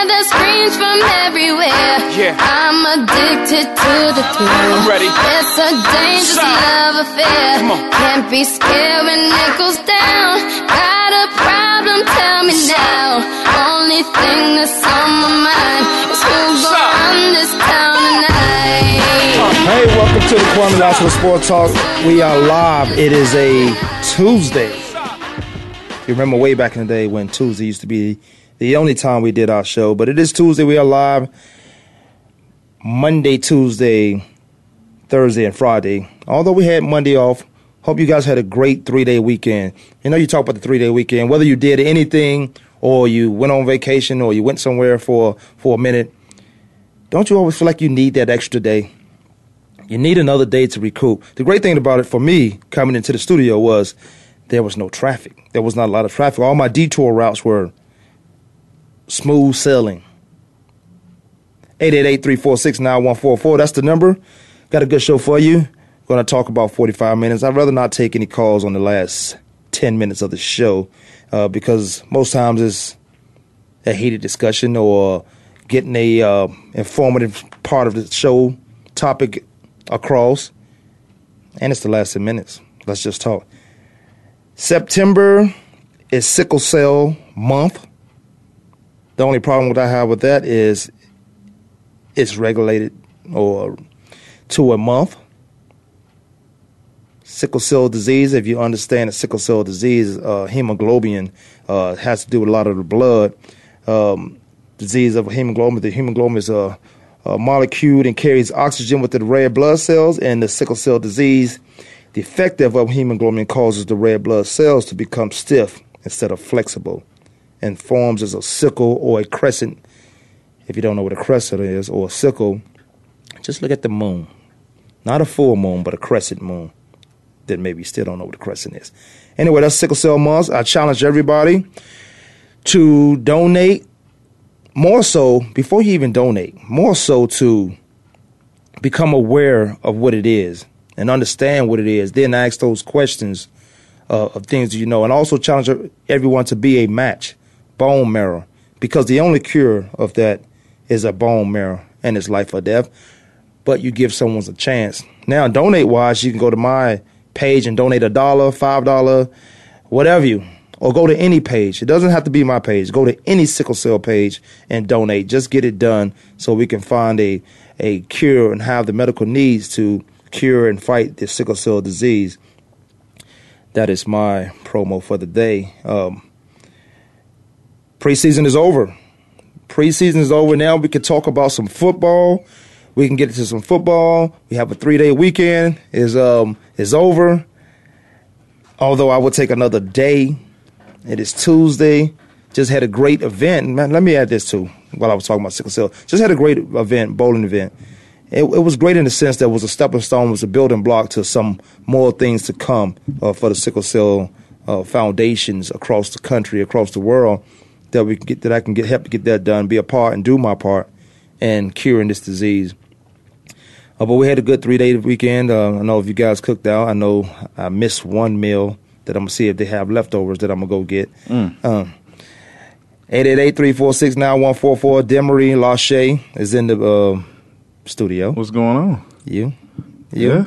Hear the screams from everywhere. Yeah. I'm addicted to the thrill. I'm ready. It's a dangerous Shout. love affair. Come on. Can't be scared when it goes down. Got a problem? Tell me now. Only thing that's on my mind is who's Shout. gonna run this town tonight. Hey, welcome to the Kwame Lassiter Sport Talk. We are live. It is a Tuesday. You remember way back in the day when Tuesday used to be the only time we did our show, but it is Tuesday. We are live Monday, Tuesday, Thursday, and Friday. Although we had Monday off, hope you guys had a great three day weekend. You know, you talk about the three day weekend, whether you did anything or you went on vacation or you went somewhere for, for a minute. Don't you always feel like you need that extra day? You need another day to recoup. The great thing about it for me coming into the studio was there was no traffic. There was not a lot of traffic. All my detour routes were smooth sailing. 888-346-9144. That's the number. Got a good show for you. Going to talk about 45 minutes. I'd rather not take any calls on the last 10 minutes of the show uh, because most times it's a heated discussion or getting a uh, informative part of the show topic across. And it's the last 10 minutes. Let's just talk. September is sickle cell month. The only problem that I have with that is it's regulated or to a month. Sickle cell disease, if you understand that sickle cell disease, uh, hemoglobin uh, has to do with a lot of the blood. Um, disease of hemoglobin, the hemoglobin is a, a molecule and carries oxygen with the red blood cells, and the sickle cell disease, the effective of hemoglobin causes the red blood cells to become stiff instead of flexible and forms as a sickle or a crescent. If you don't know what a crescent is or a sickle, just look at the moon. Not a full moon, but a crescent moon. Then maybe you still don't know what a crescent is. Anyway, that's sickle cell month. I challenge everybody to donate more so before you even donate, more so to become aware of what it is and understand what it is. Then ask those questions uh, of things you know, and also challenge everyone to be a match, bone marrow, because the only cure of that is a bone marrow and it's life or death. But you give someone a chance. Now, donate wise, you can go to my page and donate a dollar, five dollar, whatever you, or go to any page. It doesn't have to be my page. Go to any sickle cell page and donate. Just get it done so we can find a a cure and have the medical needs to cure and fight this sickle cell disease. That is my promo for the day. Um, preseason is over. Preseason is over now. We can talk about some football. We can get into some football. We have a three day weekend. is um is over. Although I will take another day. It is Tuesday. Just had a great event. Man, let me add this too. While I was talking about sickle cell, just had a great event, bowling event. It, it was great in the sense that it was a stepping stone, was a building block to some more things to come uh, for the sickle cell uh, foundations across the country, across the world. That we can get that I can get help to get that done, be a part and do my part in curing this disease. Uh, but we had a good three day weekend. Uh, I know if you guys cooked out, I know I missed one meal that I'm gonna see if they have leftovers that I'm gonna go get. Um, 888-346-9144. Demery Lachey is in the uh, studio. What's going on? You, you, Yeah.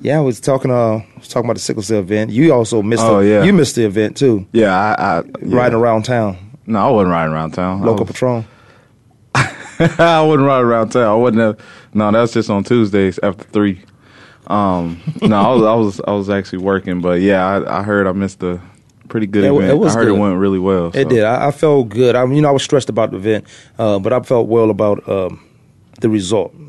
yeah. I was talking. Uh, was talking about the sickle cell event. You also missed. Oh, the, yeah. You missed the event too. Yeah, I, I yeah. Riding around town, No, I wasn't riding around town. local was, patrol. I wasn't riding around town. I wasn't. Have, no, that's just on Tuesdays after three. Um, no, I was, I was, I was actually working, but yeah, I, I heard I missed a pretty good It event. it was I heard good. it went really well. It so. did. I, I felt good. I, you know, I was stressed about the event, uh, but I felt well about um, the result. The,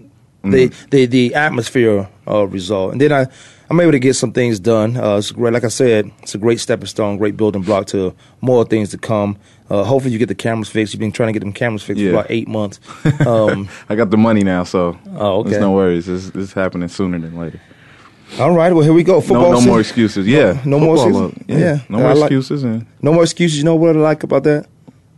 Mm-hmm. the the atmosphere uh, result. And then I, I'm able to get some things done. Uh, it's great, like I said, it's a great stepping stone, great building block to more things to come. Uh, hopefully, you get the cameras fixed. You've been trying to get them cameras fixed Yeah. for about eight months. Um, I got the money now, so Oh, okay. there's no worries. It's, it's happening sooner than later. all right, well, here we go. Football no, no season. more excuses. Yeah, no more Football, excuses? Yeah, Yeah. no I more like- excuses. And No more excuses. You know what I like about that?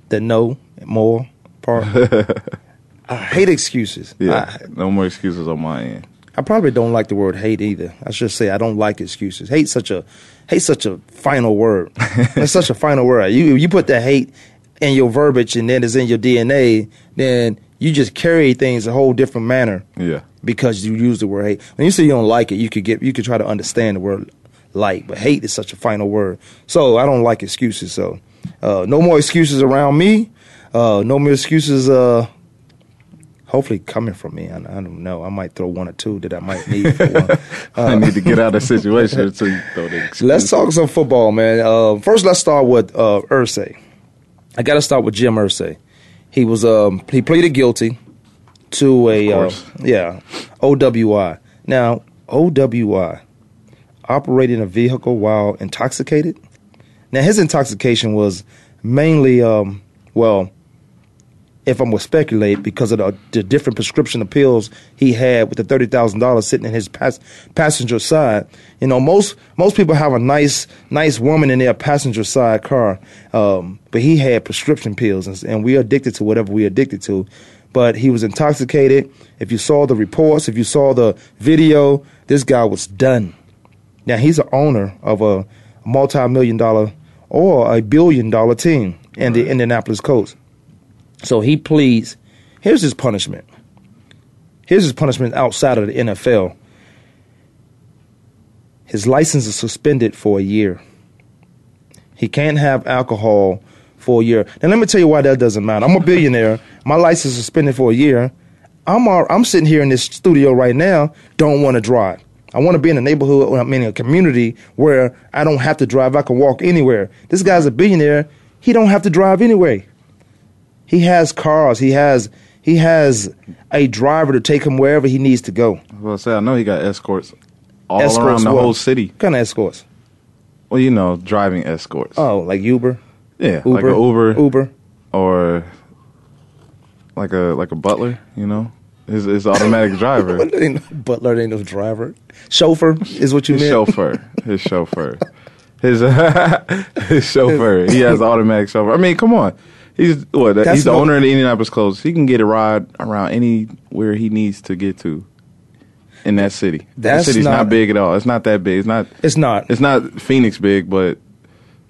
The no more part. I hate excuses. yeah, I, no more excuses on my end. I probably don't like the word hate either. I should say I don't like excuses. Hate such a hate such a final word. it's such a final word. You you put that hate in your verbiage and then it's in your DNA, then you just carry things a whole different manner Yeah, because you use the word hate. When you say you don't like it, you could get you could try to understand the word like, but hate is such a final word. So I don't like excuses. So uh, no more excuses around me. Uh, no more excuses. Uh, hopefully coming from me. I, I don't know. I might throw one or two that I might need. For one. I need to get out of the situation you throw the. Let's talk some football, man. Uh, first, let's start with uh, Irsay. I got to start with Jim Irsay. He was um, he pleaded guilty to a Of uh, yeah OWI. Now OWI, operating a vehicle while intoxicated. Now his intoxication was mainly um, well if I'm going to speculate, because of the, the different prescription of pills he had with the thirty thousand dollars sitting in his pas- passenger side. You know, most most people have a nice nice woman in their passenger side car, um, but he had prescription pills, and, and we're addicted to whatever we're addicted to. But he was intoxicated. If you saw the reports, if you saw the video, this guy was done. Now he's the owner of a multi-million dollar or a billion dollar team in the Indianapolis Colts. So he pleads. Here's his punishment. Here's his punishment outside of the NFL. His license is suspended for a year. He can't have alcohol for a year. Now let me tell you why that doesn't matter. I'm a billionaire. My license is suspended for a year. I'm all, I'm sitting here in this studio right now. Don't want to drive. I want to be in a neighborhood, or I'm in a community where I don't have to drive. I can walk anywhere. This guy's a billionaire. He don't have to drive anyway. He has cars. He has he has a driver to take him wherever he needs to go. Well, say I know he got escorts all Escorts around the what? whole city. What kind of escorts? Well, you know, driving escorts. Oh, like Uber, yeah, like a Uber, Uber. or like a like a butler. You know, his his automatic driver, ain't no butler, ain't no driver. Chauffeur is what you his meant. chauffeur, his chauffeur, his his chauffeur. He has automatic chauffeur. I mean, come on. He's what? That's he's the owner of the Indianapolis Colts. He can get a ride around anywhere he needs to get to in that city. That's that city's not, not- big at all. It's not that big. It's not. It's not. It's not Phoenix big, but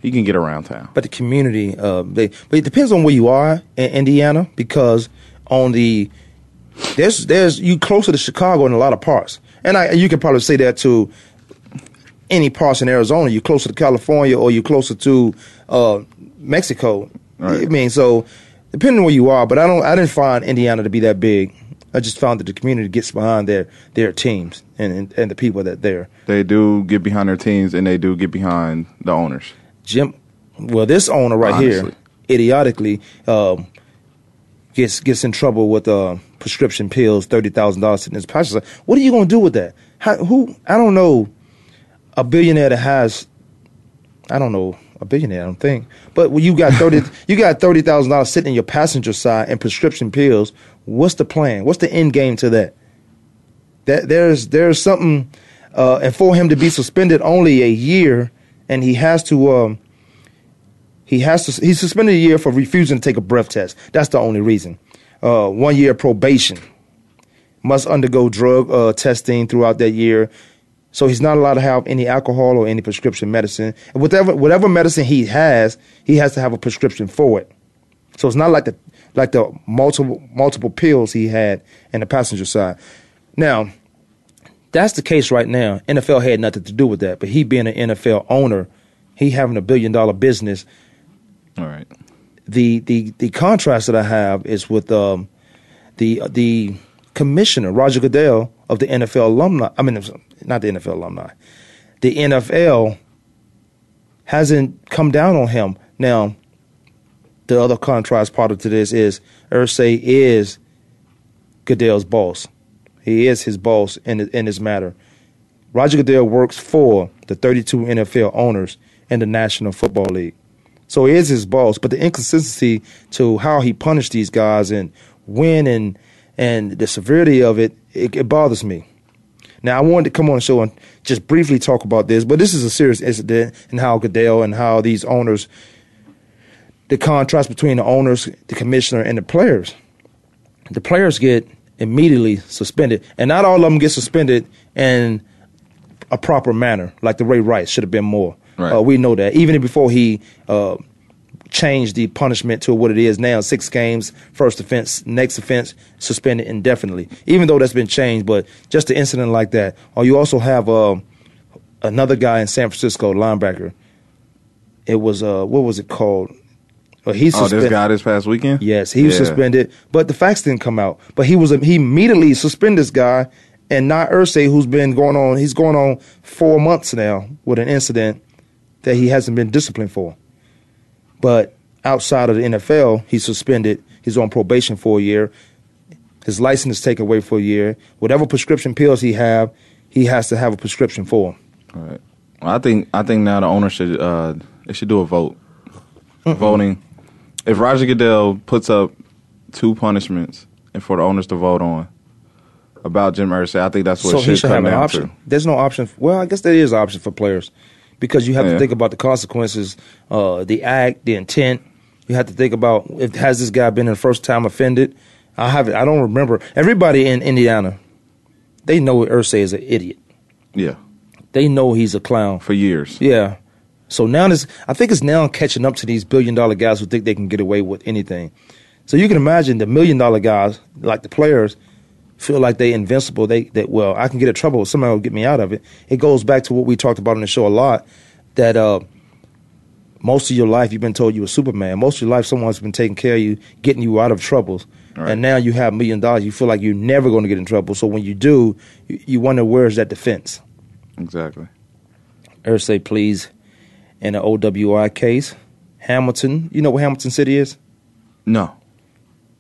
he can get around town. but the community, uh, they, but it depends on where you are in Indiana because on the there's there's you closer to Chicago in a lot of parts, and I you can probably say that to any parts in Arizona. You're closer to California or you're closer to uh, Mexico. Right. I mean, so depending on where you are, but I don't I didn't find Indiana to be that big. I just found that the community gets behind their their teams and and, and the people that there. They do get behind their teams, and they do get behind the owners. Jim, well, this owner right here, idiotically, um, gets gets in trouble with uh, prescription pills, thirty thousand dollars in his pocket. What are you going to do with that? How, who? I don't know. A billionaire that has, I don't know, a billionaire. I don't think. But when you got thirty, you got thirty thousand dollars sitting in your passenger side and prescription pills. What's the plan? What's the end game to that? That there's there's something, uh, and for him to be suspended only a year, and he has to um, he has to he's suspended a year for refusing to take a breath test. That's the only reason. Uh, one year probation. Must undergo drug uh, testing throughout that year. So he's not allowed to have any alcohol or any prescription medicine. And whatever whatever medicine he has, he has to have a prescription for it. So it's not like the like the multiple multiple pills he had in the passenger side. Now, that's the case right now. NFL had nothing to do with that, but he being an NFL owner, he having a billion dollar business. All right. The the the contrast that I have is with um, the the commissioner Roger Goodell of the NFL alumni. I mean, not the NFL alumni. The NFL hasn't come down on him. Now, the other contrast part of this is Irsay is Goodell's boss. He is his boss in in this matter. Roger Goodell works for the 32 NFL owners in the National Football League. So he is his boss, but the inconsistency to how he punished these guys and when and and the severity of it, it, it bothers me. Now I wanted to come on the show and just briefly talk about this, but this is a serious incident and how Goodell and how these owners, the contrast between the owners, the commissioner, and the players. The players get immediately suspended, and not all of them get suspended in a proper manner, like the Ray Rice should have been more. Right. Uh, we know that even before he uh, changed the punishment to what it is now: six games, first offense, next offense, suspended indefinitely. Even though that's been changed, but just an incident like that. Or you also have uh, another guy in San Francisco, linebacker. It was uh, what was it called? Uh, he Oh, suspended. this guy this past weekend. Yes, he was Yeah. suspended, but the facts didn't come out. But he was he immediately suspended this guy, and not Irsay, who's been going on. He's going on four months now with an incident that he hasn't been disciplined for. But outside of the NFL, he's suspended. He's on probation for a year. His license is taken away for a year. Whatever prescription pills he have, he has to have a prescription for. 'em. Right. Well, I think I think now the owner should uh they should do a vote. Voting. If Roger Goodell puts up two punishments and for the owners to vote on about Jim Irsay, I think that's what so should should come have an down option. to. There's no option. Well, I guess there is an option for players because you have to think about the consequences, uh, the act, the intent. You have to think about if has this guy been a first time offended. I have. I don't remember. Everybody in Indiana, they know Irsay is an idiot. Yeah, They know he's a clown. for years. Yeah. So now this, I think it's now catching up to these billion dollar guys who think they can get away with anything. So you can imagine the million dollar guys, like the players, feel like they invincible. They that well, I can get in trouble. Somebody will get me out of it. It goes back to what we talked about on the show a lot. That uh, most of your life you've been told you were Superman. Most of your life someone's been taking care of you, getting you out of troubles. Right. And now you have a million dollars. You feel like you're never going to get in trouble. So when you do, you, you wonder where's that defense. Exactly. Irsay please. in an OWI case. Hamilton, you know what Hamilton City is? No,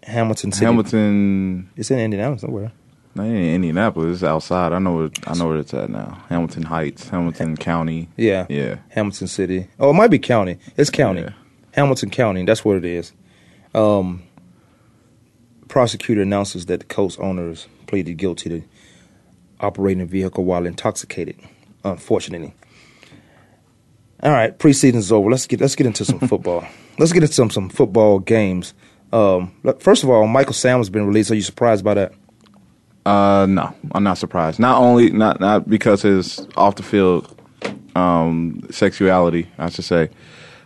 Hamilton City. Hamilton. It's in Indiana somewhere. No, in Indianapolis. It's outside. I know. Where, I know where it's at now. Hamilton Heights, Hamilton County. Yeah. Yeah. Hamilton City. Oh, it might be county. It's county. Yeah. Hamilton County. That's what it is. Um, prosecutor announces that the coach owners pleaded guilty to operating a vehicle while intoxicated. Unfortunately. All right, preseason's over. Let's get let's get into some football. let's get into some some football games. Um, look, first of all, Michael Sam has been released. Are you surprised by that? Uh, no, I'm not surprised. Not only not not because his off the field um, sexuality, I should say.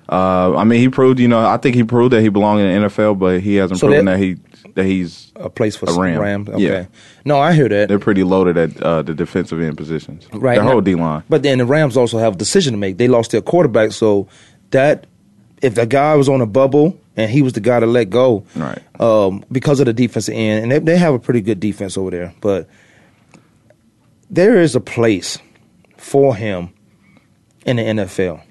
Uh, I mean, he proved. You know, I think he proved that he belonged in the NFL, but he hasn't So proven that- that, he that he's. A place for A Ram. Rams. Okay. Yeah. No, I hear that. They're pretty loaded at uh, the defensive end positions. Right. The whole D line. But then the Rams also have a decision to make. They lost their quarterback, so that if the guy was on a bubble and he was the guy to let go, Right. Um, because of the defensive end, and they, they have a pretty good defense over there, but there is a place for him in the NFL.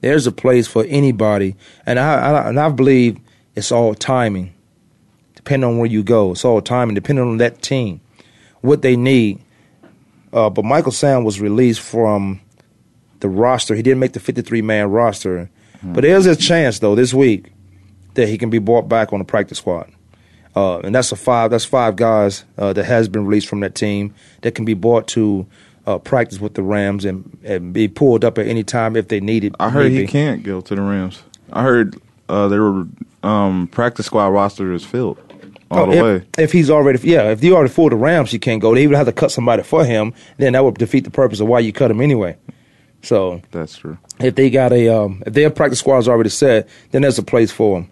There's a place for anybody, and I, I and I believe it's all timing. Depending on where you go, it's all timing. Depending on that team, what they need. Uh, but Michael Sam was released from the roster. He didn't make the 53 man roster. But there's a chance though this week that he can be brought back on the practice squad. Uh, and that's a five. That's five guys uh, that has been released from that team that can be brought to uh, practice with the Rams and, and be pulled up at any time if they need it. I heard he can't go to the Rams. I heard uh, their um, practice squad roster is filled all Oh, the if, way. If he's already, yeah, if you already fooled the Rams, you can't go. They even have to cut somebody for him. Then that would defeat the purpose of why you cut him anyway. So That's true. if they got a, um, if their practice squad is already set, then there's a place for him.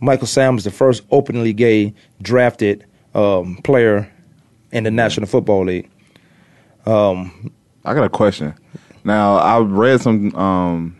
Michael Sam is the first openly gay drafted um, player in the National Football League. I got a question. Now, I read some um,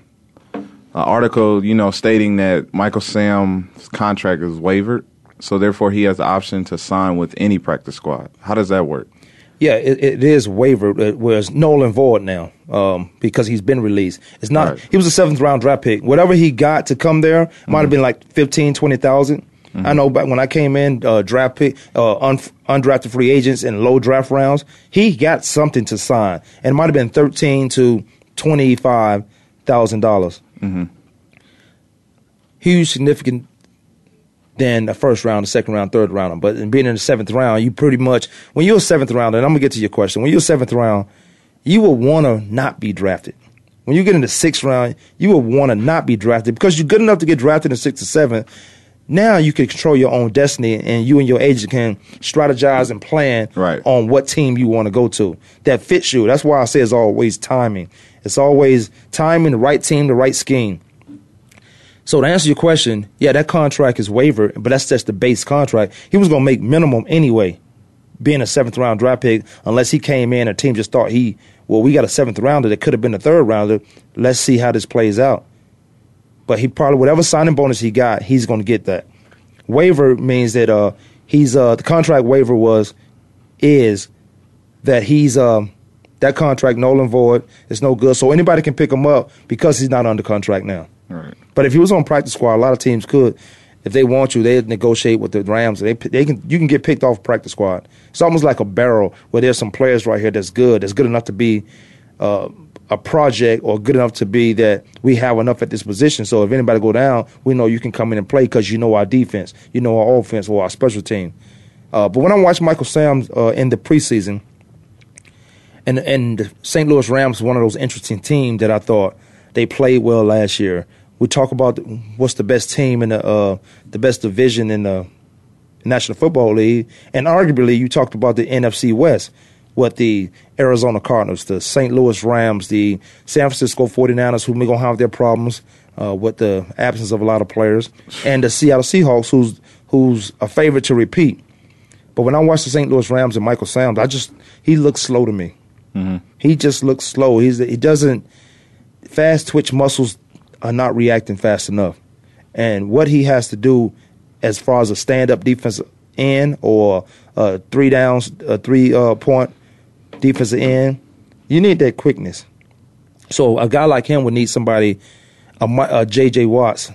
article, you know, stating that Michael Sam's contract is wavered, so therefore he has the option to sign with any practice squad. How does that work? Yeah, it, it is wavered, uh, whereas Nolan void now um, because he's been released. It's not. Right. He was a seventh round draft pick. Whatever he got to come there might have been like 15, 20,000. I know back when I came in, uh, draft pick, uh, un- undrafted free agents in low draft rounds, he got something to sign, and it might have been thirteen to twenty five thousand dollars. Huge, significant than the first round, the second round, third round. But in being in the seventh round, you pretty much when you're a seventh round, and I'm gonna get to your question. When you're a seventh round, you will want to not be drafted. When you get in the sixth round, you will want to not be drafted because you're good enough to get drafted in sixth or seventh. Now you can control your own destiny, and you and your agent can strategize and plan Right. on what team you want to go to that fits you. That's why I say it's always timing. It's always timing, the right team, the right scheme. So to answer your question, yeah, that contract is waiver, but that's just the base contract. He was going to make minimum anyway, being a seventh round draft pick, unless he came in and team just thought he, well, we got a seventh rounder that could have been a third rounder. Let's see how this plays out. But he probably whatever signing bonus he got, he's going to get that. Waiver means that uh, he's uh, the contract waiver was is that he's um, that contract null and void. It's no good. So anybody can pick him up because he's not under contract now. Right. But if he was on practice squad, a lot of teams could, if they want you, they negotiate with the Rams. They they can you can get picked off practice squad. It's almost like a barrel where there's some players right here that's good, that's good enough to be uh, a project or good enough to be that we have enough at this position. So if anybody go down, we know you can come in and play because you know our defense, you know our offense or our special team. Uh, but when I watched Michael Sam uh, in the preseason, and and St. Louis Rams one of those interesting teams that I thought they played well last year. We talk about what's the best team in the uh, the best division in the National Football League, and arguably you talked about the NFC West what the Arizona Cardinals, the St. Louis Rams, the San Francisco 49ers, who may gonna have their problems uh, with the absence of a lot of players, and the Seattle Seahawks, who's who's a favorite to repeat. But when I watch the St. Louis Rams and Michael Sams, I just he looks slow to me. He just looks slow. He's he doesn't fast twitch muscles are not reacting fast enough. And what he has to do as far as a stand up defensive end or a three downs, a three uh, point defensive end, you need that quickness. So a guy like him would need somebody, a, a J.J. Watts.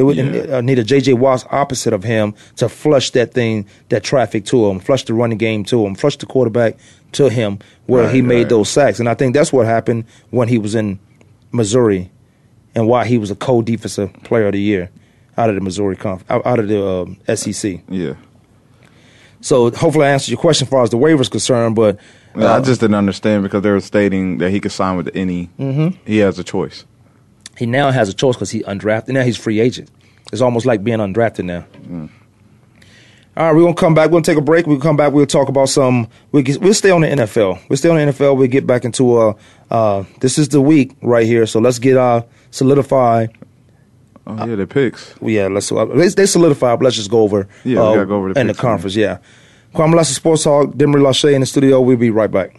They would Yeah. uh, need a J.J. Watts opposite of him to flush that thing, that traffic to him, flush the running game to him, flush the quarterback to him where he made right. those sacks. And I think that's what happened when he was in Missouri and why he was a co-defensive player of the year out of the Missouri conf- out, of the um, SEC. Yeah. So hopefully I answered your question as far as the waivers concerned, but uh, I just didn't understand because they were stating that he could sign with any. Mm-hmm. He has a choice. He now has a choice because he undrafted. Now he's free agent. It's almost like being undrafted now. All right, we're gonna come back. We're gonna take a break. We'll come back. We'll talk about some. We'll, get, we'll stay on the NFL. We'll stay on the NFL. We'll get back into uh, uh, this is the week right here. So let's get uh solidify. Oh yeah, the picks. Yeah, let's uh, they, solidify. But let's just go over. Yeah, we uh, gotta go over the in the picks, man. conference. Yeah, Kwame Lassiter Sports Talk. Demery Lachey in the studio. We'll be right back.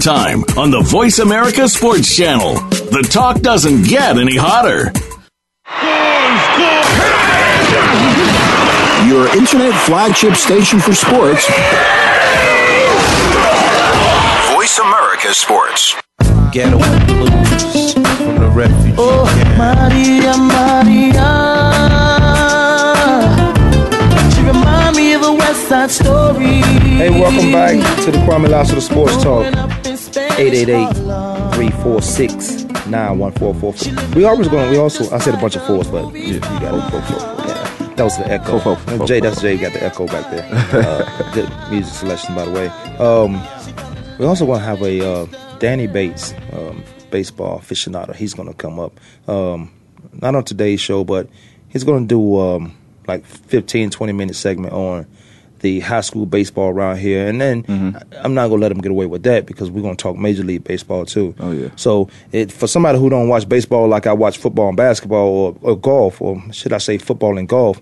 Time on the Voice America Sports Channel. The talk doesn't get any hotter. Your internet flagship station for sports. Voice America Sports. Ghetto Blues. refugee Oh, camp. Maria, Maria. She remind me of a West Side Story. Hey, welcome back to the Kwame Lassiter Sports Talk. 888-346-9144. We always going. We also. I said a bunch of fours, but you, you got it. Yeah, that was the echo. Jay, that's Jay. Got the echo back there. Uh, good music selection, by the way. Um, we also going to have a uh, Danny Bates, um, baseball aficionado. He's going to come up. Um, not on today's show, but he's going to do um, like 15, 20 minute segment on the high school baseball around here. And then I'm not going to let them get away with that because we're going to talk Major League Baseball too. Oh, yeah. So it, for somebody who don't watch baseball like I watch football and basketball or, or golf, or should I say football and golf,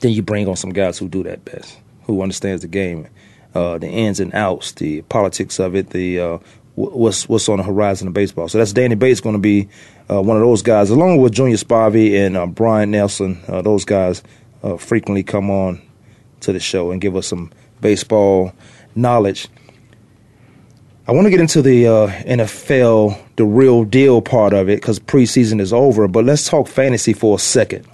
then you bring on some guys who do that best, who understands the game, uh, the ins and outs, the politics of it, the uh, what's what's on the horizon of baseball. So that's Danny Bates going to be uh, one of those guys, along with Junior Spivey and uh, Brian Nelson. Uh, those guys uh, frequently come on to the show and give us some baseball knowledge. I want to get into the uh, NFL, the real deal part of it, because preseason is over. But let's talk fantasy for a second.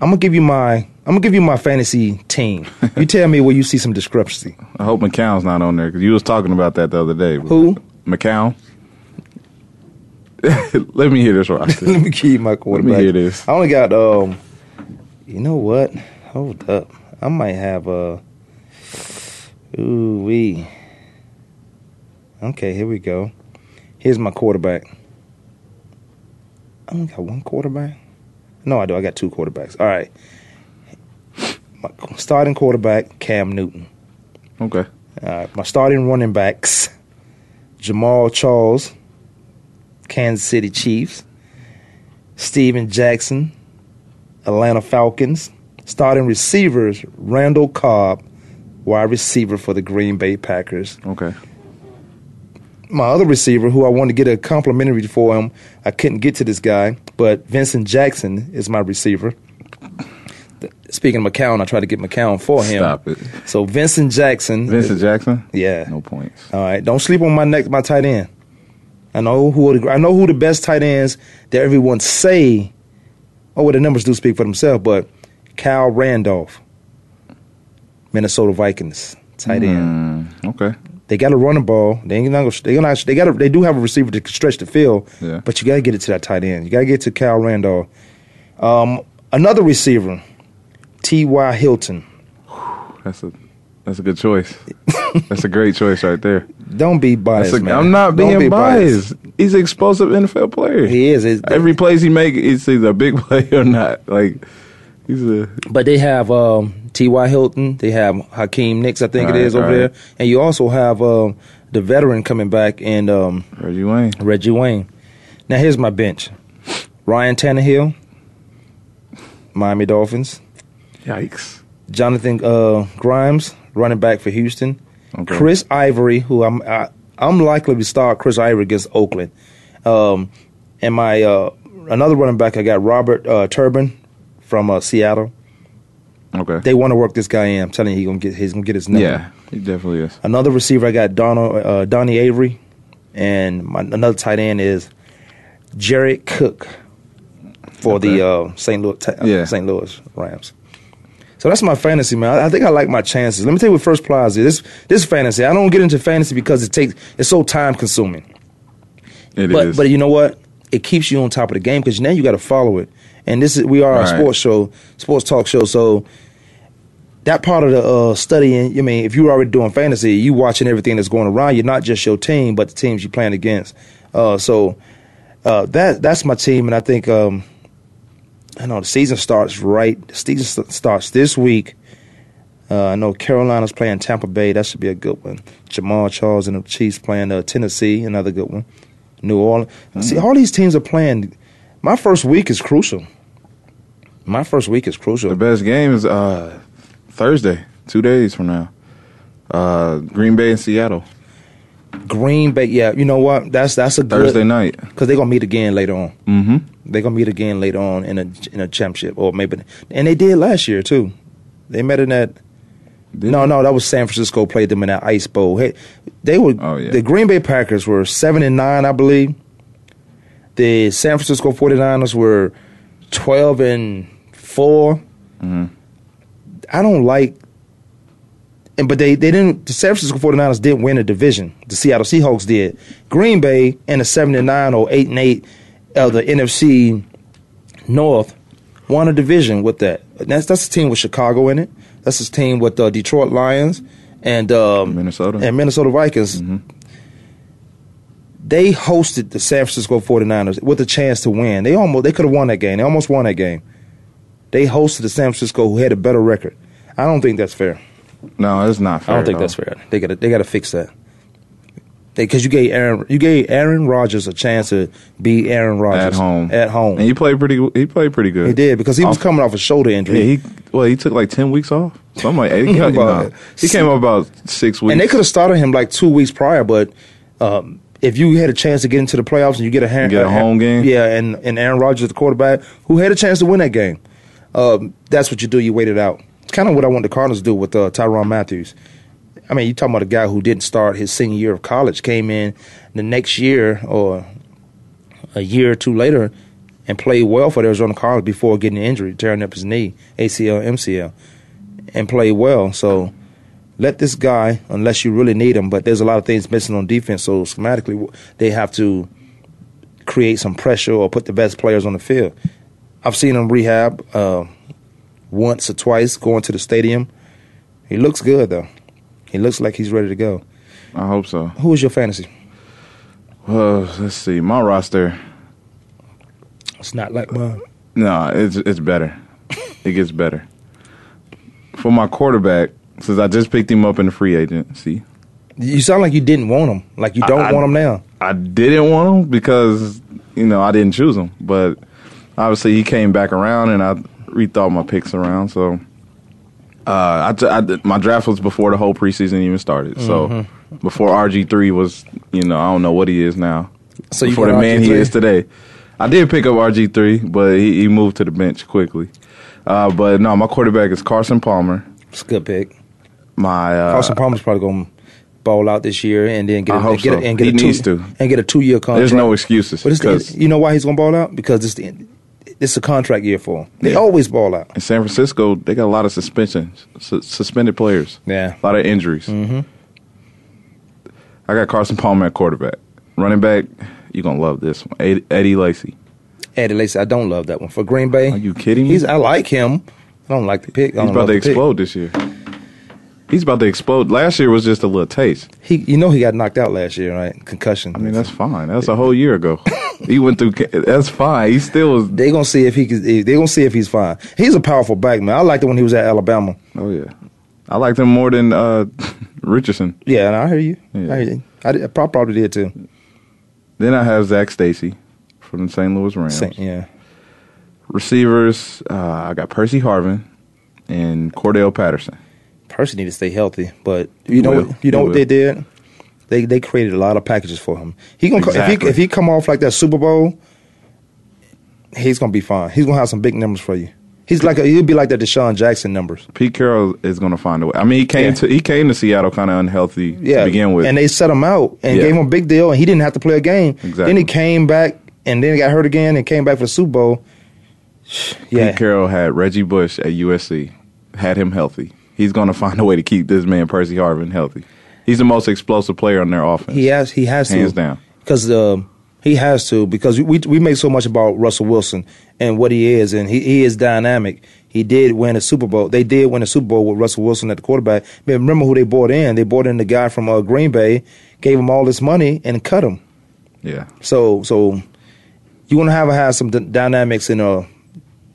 I'm gonna give you my I'm gonna give you my fantasy team. You tell me where you see some discrepancy. I hope McCown's not on there because you was talking about that the other day. Who? McCown. Let me hear this right. Let me keep my quarterback. hear this. I only got um. You know what? Hold up. I might have a. Ooh wee. Okay, here we go. Here's my quarterback. I only got one quarterback. No, I do. I got two quarterbacks. All right. My starting quarterback Cam Newton. Okay. All right, my starting running backs: Jamaal Charles, Kansas City Chiefs; Steven Jackson, Atlanta Falcons. Starting receivers: Randall Cobb, wide receiver for the Green Bay Packers. Okay. My other receiver, who I wanted to get a complimentary for him, I couldn't get to this guy, but Vincent Jackson is my receiver. Speaking of McCown, I tried to get McCown for him. Stop it. So Vincent Jackson. Vincent Jackson. Yeah. No points. All right, don't sleep on my next my tight end. I know who the, I know who the best tight ends that everyone say. Oh, well, the numbers do speak for themselves, but Cal Randolph, Minnesota Vikings tight end. Mm, okay. They got to run the ball. They ain't gonna. They gonna. They got. They do have a receiver to stretch the field. Yeah. But you got to get it to that tight end. You got to get to Cal Randolph. Um, another receiver, T. Y. Hilton. That's a that's a good choice. that's a great choice right there. Don't be biased, a- man. I'm not being be biased. He's an explosive NFL player. He is. Every plays he make, it's either a big play or not. Like he's a But they have um, T.Y. Hilton. They have Hakeem Nicks, I think it Right, is, over right. there. And you also have um, the veteran coming back and um, Reggie Wayne. Reggie Wayne. Now, here's my bench Ryan Tannehill, Miami Dolphins. Yikes. Jonathan uh, Grimes, running back for Houston. Okay. Chris Ivory, who I'm I, I'm likely to start Chris Ivory against Oakland. Um, and my uh, another running back, I got Robert uh, Turbin from uh, Seattle. Okay. They want to work this guy in. I'm telling you, he's gonna get he's gonna get his number. yeah, he definitely is. Another receiver, I got Donald, uh, Donnie Avery, and my, another tight end is Jared Cook for the uh, St. Louis uh, Yeah. St. Louis Rams. So that's my fantasy, man. I, I think I like my chances. Let me tell you what first prize is. This this fantasy. I don't get into fantasy because it takes it's so time consuming. It but is. but you know what? It keeps you on top of the game because now you got to follow it. And this is we are a Right. sports show, sports talk show. So that part of the uh, studying, I mean, if you're already doing fantasy, you watching everything that's going around You're not just your team, but the teams you're playing against. Uh, so uh, that that's my team, and I think um, I know the season starts right. The season st- starts this week. Uh, I know Carolina's playing Tampa Bay. That should be a good one. Jamaal Charles and the Chiefs playing uh, Tennessee. Another good one. New Orleans. See, all these teams are playing. My first week is crucial. My first week is crucial. the best game is uh, Thursday, two days from now. Uh, Green Bay and Seattle Green Bay. Yeah, you know what? That's that's a good, Thursday night. because they're gonna meet again later on. Mm-hmm. They're gonna meet again later on in a in a championship, or maybe, and they did last year too. They met in that. no, no, that was San Francisco played them in that Ice Bowl. Hey, they were Oh, yeah. the Green Bay Packers were seven and nine, I believe, The San Francisco 49ers were 12 and 4. Mm-hmm. I don't like and but they, they didn't the San Francisco 49ers didn't win a division. The Seattle Seahawks did. Green Bay and the 79 or 8 and 8 of the NFC North won a division with that. That's that's a team with Chicago in it. That's his team with the Detroit Lions and um, Minnesota. and Minnesota Vikings. Mm-hmm. They hosted the San Francisco 49ers with a chance to win. They almost they could have won that game. They almost won that game. They hosted the San Francisco who had a better record. I don't think that's fair. No, it's not fair. I don't think though. that's fair. They got to they got to fix that. Because you gave Aaron you gave Aaron Rodgers a chance to be Aaron Rodgers at home. At home, and he played pretty. He played pretty good. he did because he was Off- coming off a shoulder injury. Yeah, he well, he took like ten weeks off. Something like he, came, About- he came up about six weeks. and they could have started him like two weeks prior, but um, if you had a chance to get into the playoffs and you get a, hand, Get a home game? yeah, and, and Aaron Rodgers, the quarterback, who had a chance to win that game, um, that's what you do. You wait it out. It's kind of what I want the Cardinals to do with uh, Tyrann Mathieu. I mean, you're talking about a guy who didn't start his senior year of college, came in the next year or a year or two later and played well for the Arizona Cardinals before getting an injury, tearing up his knee, ACL, MCL, and played well. So let this guy, unless you really need him, but there's a lot of things missing on defense. So schematically, they have to create some pressure or put the best players on the field. I've seen him rehab uh, once or twice going to the stadium. He looks good though. He looks like he's ready to go. I hope so. Who is your fantasy? Well, let's see. My roster. It's not like mine. No, it's it's better. it gets better. For my quarterback, since I just picked him up in the free agency, You sound like you didn't want him. Like you don't I- want him now. I didn't want him because you know I didn't choose him, but obviously he came back around and I rethought my picks around. So uh, I, t- I did- my draft was before the whole preseason even started. So Mm-hmm. before RG three was, you know, I don't know what he is now. So before the man he RG3? is today. I did pick up RG three, but he, he moved to the bench quickly. Uh, but no, my quarterback is Carson Palmer. It's a good pick. My uh, Carson Palmer's probably going to ball out this year and then get a, hope get a, so. and get He a two, needs to. and get a two year contract. there's no excuses. But it's you know why he's going to ball out because it's the it's a contract year for him. They Yeah. always ball out. in San Francisco, they got a lot of suspensions, su- suspended players. Yeah. a lot of injuries. Mm-hmm. I got Carson Palmer at quarterback. Running back, you're gonna love this one. Eddie, Eddie Lacy. Eddie Lacy, I don't love that one for Green Bay. Are you kidding me? He's I like him. I don't like the pick. He's about to the pick. explode this year. He's about to explode. Last year was just a little taste. He, you know, he got knocked out last year, right? Concussion. I mean, that's fine. That's a whole year ago. he went through. That's fine. He still was. They gonna see if he could. They gonna see if he's fine. He's a powerful back man. I liked it when he was at Alabama. Oh yeah, I liked him more than uh, Richardson. Yeah, and I hear you. Yeah. I, hear you. I, did, I probably did too. Then I have Zac Stacy from the St. Louis Rams. Same, yeah. Receivers, uh, I got Percy Harvin and Cordarrelle Patterson. Percy need to stay healthy, but He you know, will. what, you know He what will. they did? They they created a lot of packages for him. He gonna co- if he if he come off like that Super Bowl, he's gonna be fine. He's gonna have some big numbers for you. He's like a, he'll be like that DeSean Jackson numbers. Pete Carroll is going to find a way. I mean, he came Yeah. to he came to Seattle kind of unhealthy Yeah, to begin with. and they set him out and Yeah. gave him a big deal, and he didn't have to play a game. Exactly. Then he came back, and then he got hurt again, and came back for the Super Bowl. Yeah, Pete Carroll had Reggie Bush at USC, had him healthy. He's going to find a way to keep this man Percy Harvin healthy. He's the most explosive player on their offense. He has. He has to Hands to. down. Because um, he has to. Because we we make so much about Russell Wilson and what he is, and he, he is dynamic. He did win a Super Bowl. They did win a Super Bowl with Russell Wilson at the quarterback. But remember who they brought in? They brought in the guy from uh, Green Bay, gave him all this money, and cut him. Yeah, So so you want to have have some d- dynamics in a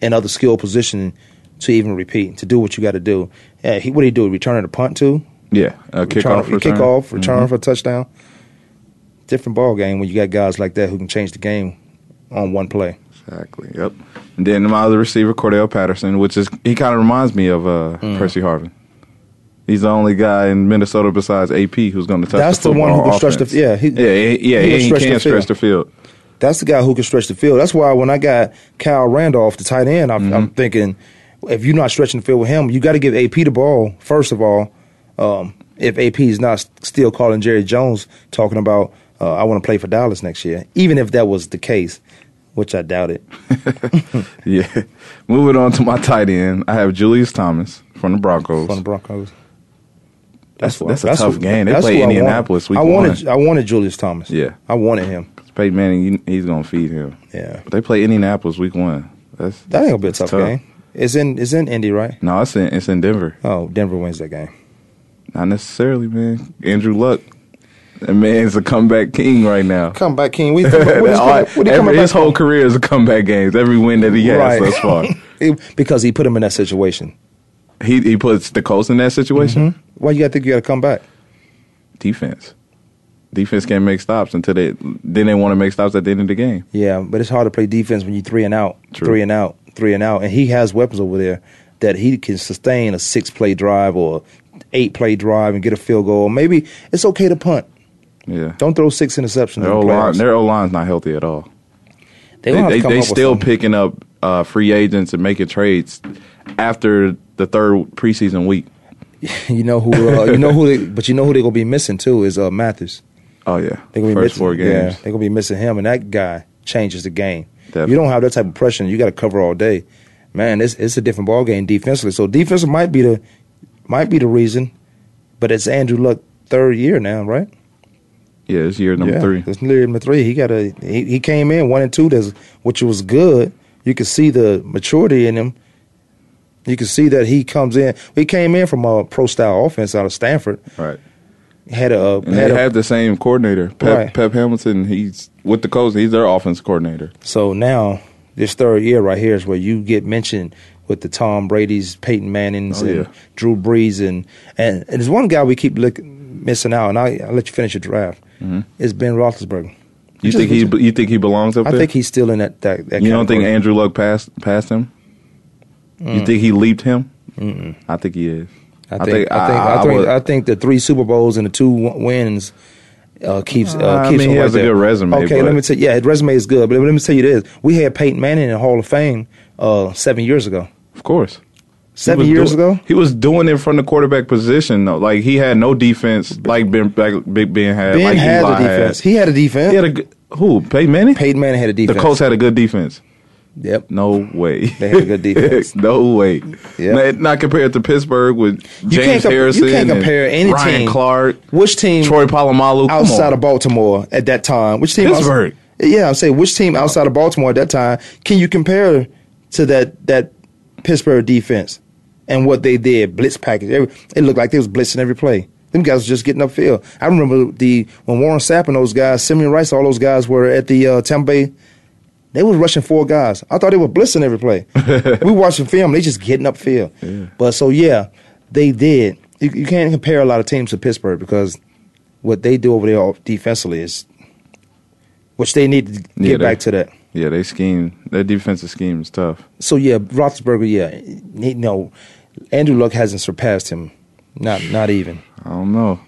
in other skill position to even repeat to do what you got to do. Yeah, he, what did he do? Returning a punt too? yeah. A return, kickoff, return. Mm-hmm. return for a touchdown. Different ball game when you got guys like that who can change the game on one play. Exactly. Yep. And then my other receiver, Cordarrelle Patterson, which is he kind of reminds me of uh, Mm. Percy Harvin. He's the only guy in Minnesota besides AP who's going to touch. That's the, the one who can stretch the- yeah, he- yeah, he, yeah. he He, can he stretch can the stretch field. the field. That's the guy who can stretch the field. That's why when I got Kyle Randolph, the tight end, I'm, Mm-hmm. I'm thinking if you're not stretching the field with him, you got to give AP the ball first of all. Um, if AP is not still calling Jerry Jones talking about uh, I want to play for Dallas next year. Even if that was the case, which I doubt it. Yeah. Moving on to my tight end, I have Julius Thomas from the Broncos. From the Broncos. That's who- that's a tough who- game. They that's play who I wanted. Indianapolis week I wanted one. I wanted Julius Thomas. Yeah. I wanted him. Peyton Manning, he's gonna feed him. Yeah. But they play Indianapolis week one. That's That ain't gonna be a that's tough, game. It's in it's in Indy, right? No, it's in it's in Denver. Oh, Denver wins that game. Not necessarily, man. Andrew Luck, that man's a comeback king right now. Come back, King. We, what is, All- what every- his whole career is a comeback games. Every win that he has Right. thus far, because he put him in that situation. he he puts the Colts in that situation. Mm-hmm. Why you got to think you got to come back? Defense, defense can't make stops until they then they want to make stops at the end of the game. Yeah, but it's hard to play defense when you three and out, True. three and out, three and out, and he has weapons over there that he can sustain a six play drive or eight play drive and get a field goal. Maybe it's okay to punt. Yeah, Don't throw six interceptions. their the O line their O line's not healthy at all. They, They gonna have to they, they still picking up uh, free agents and making trades after the third preseason week. You know who? Uh, you know who? They, but you know who they're gonna be missing too is uh, Mathis. Oh yeah, They're gonna be first missing, four Yeah, they're gonna be missing him, and that guy changes the game. Definitely. You don't have that type of pressure. and You got to cover all day, man. It's it's a different ball game defensively. So defensive might be the might be the reason, but it's Andrew Luck third year now, right? Yeah, it's year number yeah, three. It's year number three. He got a he, he came in one and two, that's, which was good. You could see the maturity in him. You could see that he comes in. He came in from a pro style offense out of Stanford. Right. Had a And had they a, have the same coordinator, Pep, Right. Pep Hamilton. He's with the Colts. He's their offense coordinator. So now this third year right here is where you get mentioned with the Tom Brady's, Peyton Manning's, Oh, and yeah. Drew Brees, and, and and there's one guy we keep look, missing out, and I, I'll let you finish your draft. It's Ben Roethlisberger. Mm-hmm. You Just- think he? You think he belongs up I there? I think he's still in that. that, that you don't think. Andrew Luck passed passed him? You think he leaped him? I think he is. I think I think I, think, would- I think the three Super Bowls and the two wins uh, keeps uh, I keeps mean, him he right a there. good resume, Okay, but- let me tell you, yeah, his resume is good, but let me tell you this: we had Peyton Manning in the Hall of Fame uh, seven years ago. of course. Seven years doing- ago. he was doing it from the quarterback position. though. Like he had no defense, like Ben, like Big Ben had. Ben like had Eli a defense. He had a defense. He had a who? Peyton Manning. Peyton Manning had a defense. the. Colts had a good defense. Yep. No way. They had a good defense. no way. Yeah. Not, not compared to Pittsburgh with You James can't com- Harrison. You can't and compare any Ryan team. Clark, Which team Troy Polamalu. Come outside of Baltimore at that time? Which team? Pittsburgh. yeah, I'm saying which team outside of Baltimore at that time can you compare to that that Pittsburgh defense and what they did blitz package? Every, it looked like they was blitzing every play. Them guys were just getting upfield. I remember the when Warren Sapp and those guys, Simeon Rice, all those guys were at the uh, Tampa Bay. They was rushing four guys. I thought they were blitzing every play. we watching film, they just getting upfield. But so yeah, they did. You, you can't compare a lot of teams to Pittsburgh because what they do over there defensively is, which they need to get Yeah, they- back to that. Yeah, they scheme. Their defensive scheme is tough. So yeah, Roethlisberger, yeah, no, Andrew Luck hasn't surpassed him, not not even. I don't know.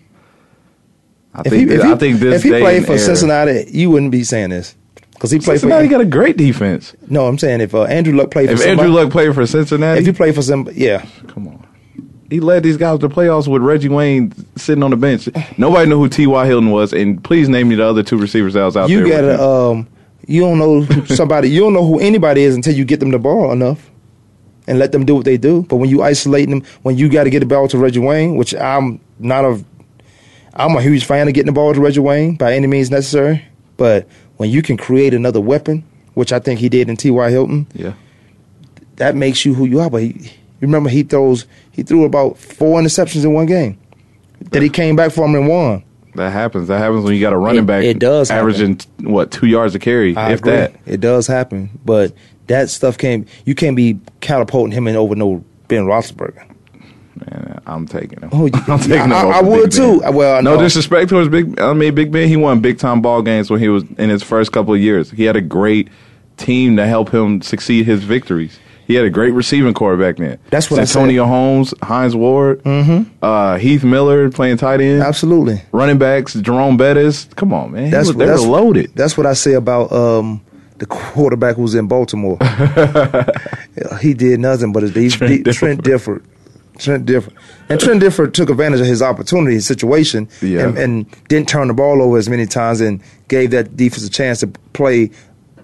I If think. he, if I he, think this if he played for era- Cincinnati, you wouldn't be saying this because he played Cincinnati for. got a great defense. no, I'm saying if uh, Andrew Luck played for If somebody, Andrew Luck played for Cincinnati, if you play for some, yeah, come on. He led these guys to the playoffs with Reggie Wayne sitting on the bench. Nobody knew who T.Y. Hilton was, and please name me the other two receivers that was out you there. with gotta him. um, you don't know somebody, you don't know who anybody is until you get them the ball enough. And let them do what they do. But when you isolate them, when you got to get the ball to Reggie Wayne, which I'm not a, I'm a huge fan of getting the ball to Reggie Wayne by any means necessary. But when you can create another weapon, which I think he did in T.Y. Hilton, yeah. that makes you who you are. But he, remember, he throws, he threw about four interceptions in one game that he came back from and won. That happens. That happens when you got a running It- back. it does happen. averaging what two yards a carry, I if agree. that. It does happen, but that stuff can't. You can't be catapulting him in over no Ben Roethlisberger. Man, I'm taking him. Oh, you- I'm taking him. I- I would too. Ben. Well, no, no. disrespect towards Big. I mean, Big Ben. He won big time ball games when he was in his first couple of years. He had a great team to help him succeed his victories. He had a great receiving core back then. That's what. Antonio Holmes, Hines Ward, uh, Heath Miller playing tight end, Absolutely. running backs, Jerome Bettis. Come on, man. That's was, they that's were loaded. That's what I say about um, the quarterback who was in Baltimore. He did nothing but his he, Trent Trent, Trent Dilfer. Trent Dilfer. And Trent Dilfer took advantage of his opportunity, his situation, Yeah. and, and didn't turn the ball over as many times and gave that defense a chance to play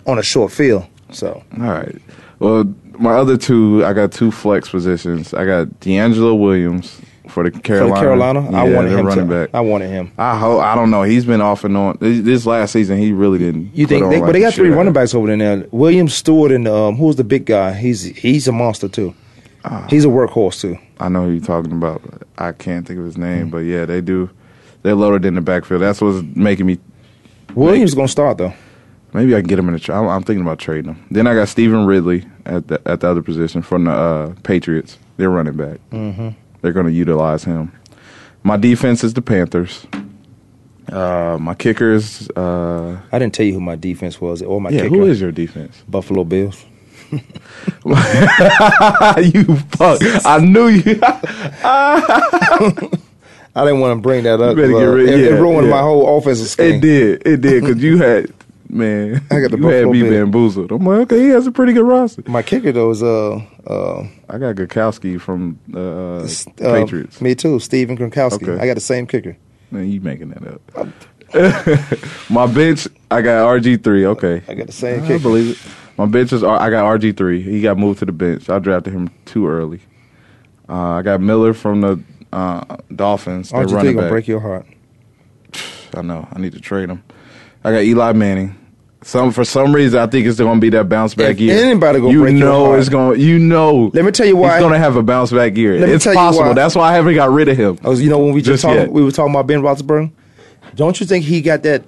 on a short field. So All right. Well, my other two, I got two flex positions. I got DeAngelo Williams for the for Carolina. the Carolina, I wanted him. running to, back. I wanted him. I hope. I don't know. He's been off and on. This last season, he really didn't. You think? They, like but they got three running backs over there. William Stewart and um, who's the big guy? He's he's a monster too. Ah. He's a workhorse too. I know who you're talking about. I can't think of his name, Mm-hmm. but yeah, they do. They're loaded in the backfield. That's what's making me. Williams gonna start though. Maybe I can get him in the. Tra- I'm, I'm thinking about trading him. Then I got Stevan Ridley at the at the other position from the uh, Patriots. They're running back. Mm-hmm. They're going to utilize him. My defense is the Panthers. Uh, my kickers. Uh, I didn't tell you who my defense was or my yeah, kicker. who is your defense? Buffalo Bills? you fuck! I knew you. I didn't want to bring that up. You better get uh, rid- it, it ruined yeah. my whole offensive scheme. It did. It did because you had man. I got the you had me bamboozled. I'm like, okay, he has a pretty good roster. My kicker though is uh uh, I got Gostkowski from uh, uh, Patriots. Me too, Steven Gronkowski. Okay. I got the same kicker. Man, you making that up. My bench, I got RG three. Okay, I got the same I kicker. believe it. My bench is I got RG three. He got moved to the bench. I drafted him too early. Uh, I got Miller from the uh, Dolphins. You think gonna back. break your heart? I know. I need to trade him. I got Eli Manning. Some for some reason I think it's going to be that bounce back If year. anybody gonna you break your know heart- it's gonna You know. Let me tell you why- he's going to have a bounce back year. Let me it's tell you possible. why. That's why I haven't got rid of him. I was, you know, when we just, Just yet. we were talking about Ben Roethlisberger. Don't you think he got that?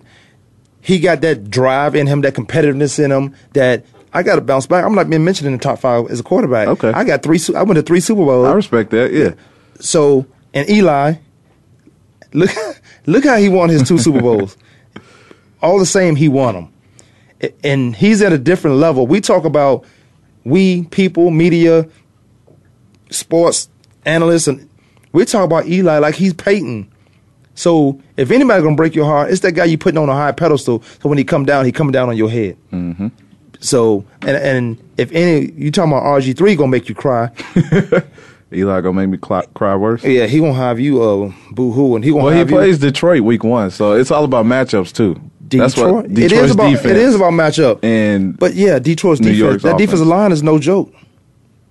He got that drive in him, that competitiveness in him. That I got to bounce back. I'm not being mentioned in the top five as a quarterback. Okay. I got three. I went to three Super Bowls. I respect that. Yeah. So and Eli, look, look how he won his two Super Bowls. All the same, he won them, and he's at a different level. We talk about we people, media, sports analysts, and we talk about Eli like he's Peyton. So if anybody gonna break your heart, it's that guy you putting on a high pedestal. So when he come down, he come down on your head. Mm-hmm. So and and if any you talking about RG three gonna make you cry, Eli gonna make me cry, cry worse. yeah, he gonna have you uh boo hoo, and he gonna Well, he plays Detroit week one, so it's all about matchups too. you That's Detroit. what it Detroit's is about defense. it is about matchup. and But yeah, Detroit's New defense. York's that defensive line is no joke.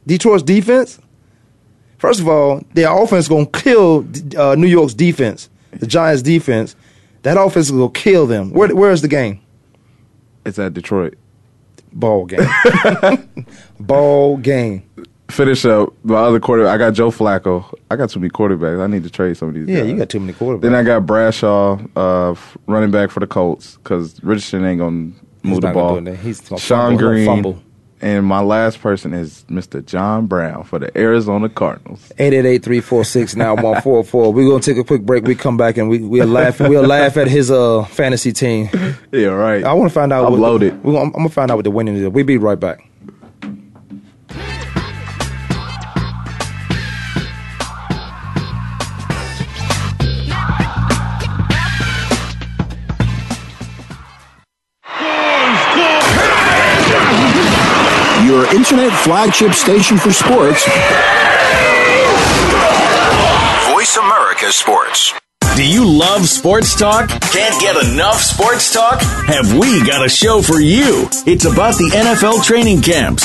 Detroit's defense. First of all, their offense gonna kill uh, New York's defense. The Giants' defense. That offense is gonna kill them. Where where is the game? it's at Detroit. Ball game. Ball game. Finish up my other quarterback. I got Joe Flacco. I got too many quarterbacks. I need to trade some of these. Yeah, guys. you got too many quarterbacks. Then I got Bradshaw, uh, running back for the Colts, because Richardson ain't gonna He's move the not ball. gonna do that. He's gonna Sean fumble. Green, fumble. And my last person is Mr. John Brown for the Arizona Cardinals. 888-346-9144. We're gonna take a quick break. We come back and we we'll laugh we'll laugh at his uh fantasy team. Yeah, right. I want to find out. I'm what loaded. We're gonna, I'm gonna find out what the winning is. We'll be right back. Internet flagship station for sports. Voice America Sports. Do you love sports talk? Can't get enough sports talk? Have we got a show for you? It's about the NFL training camps,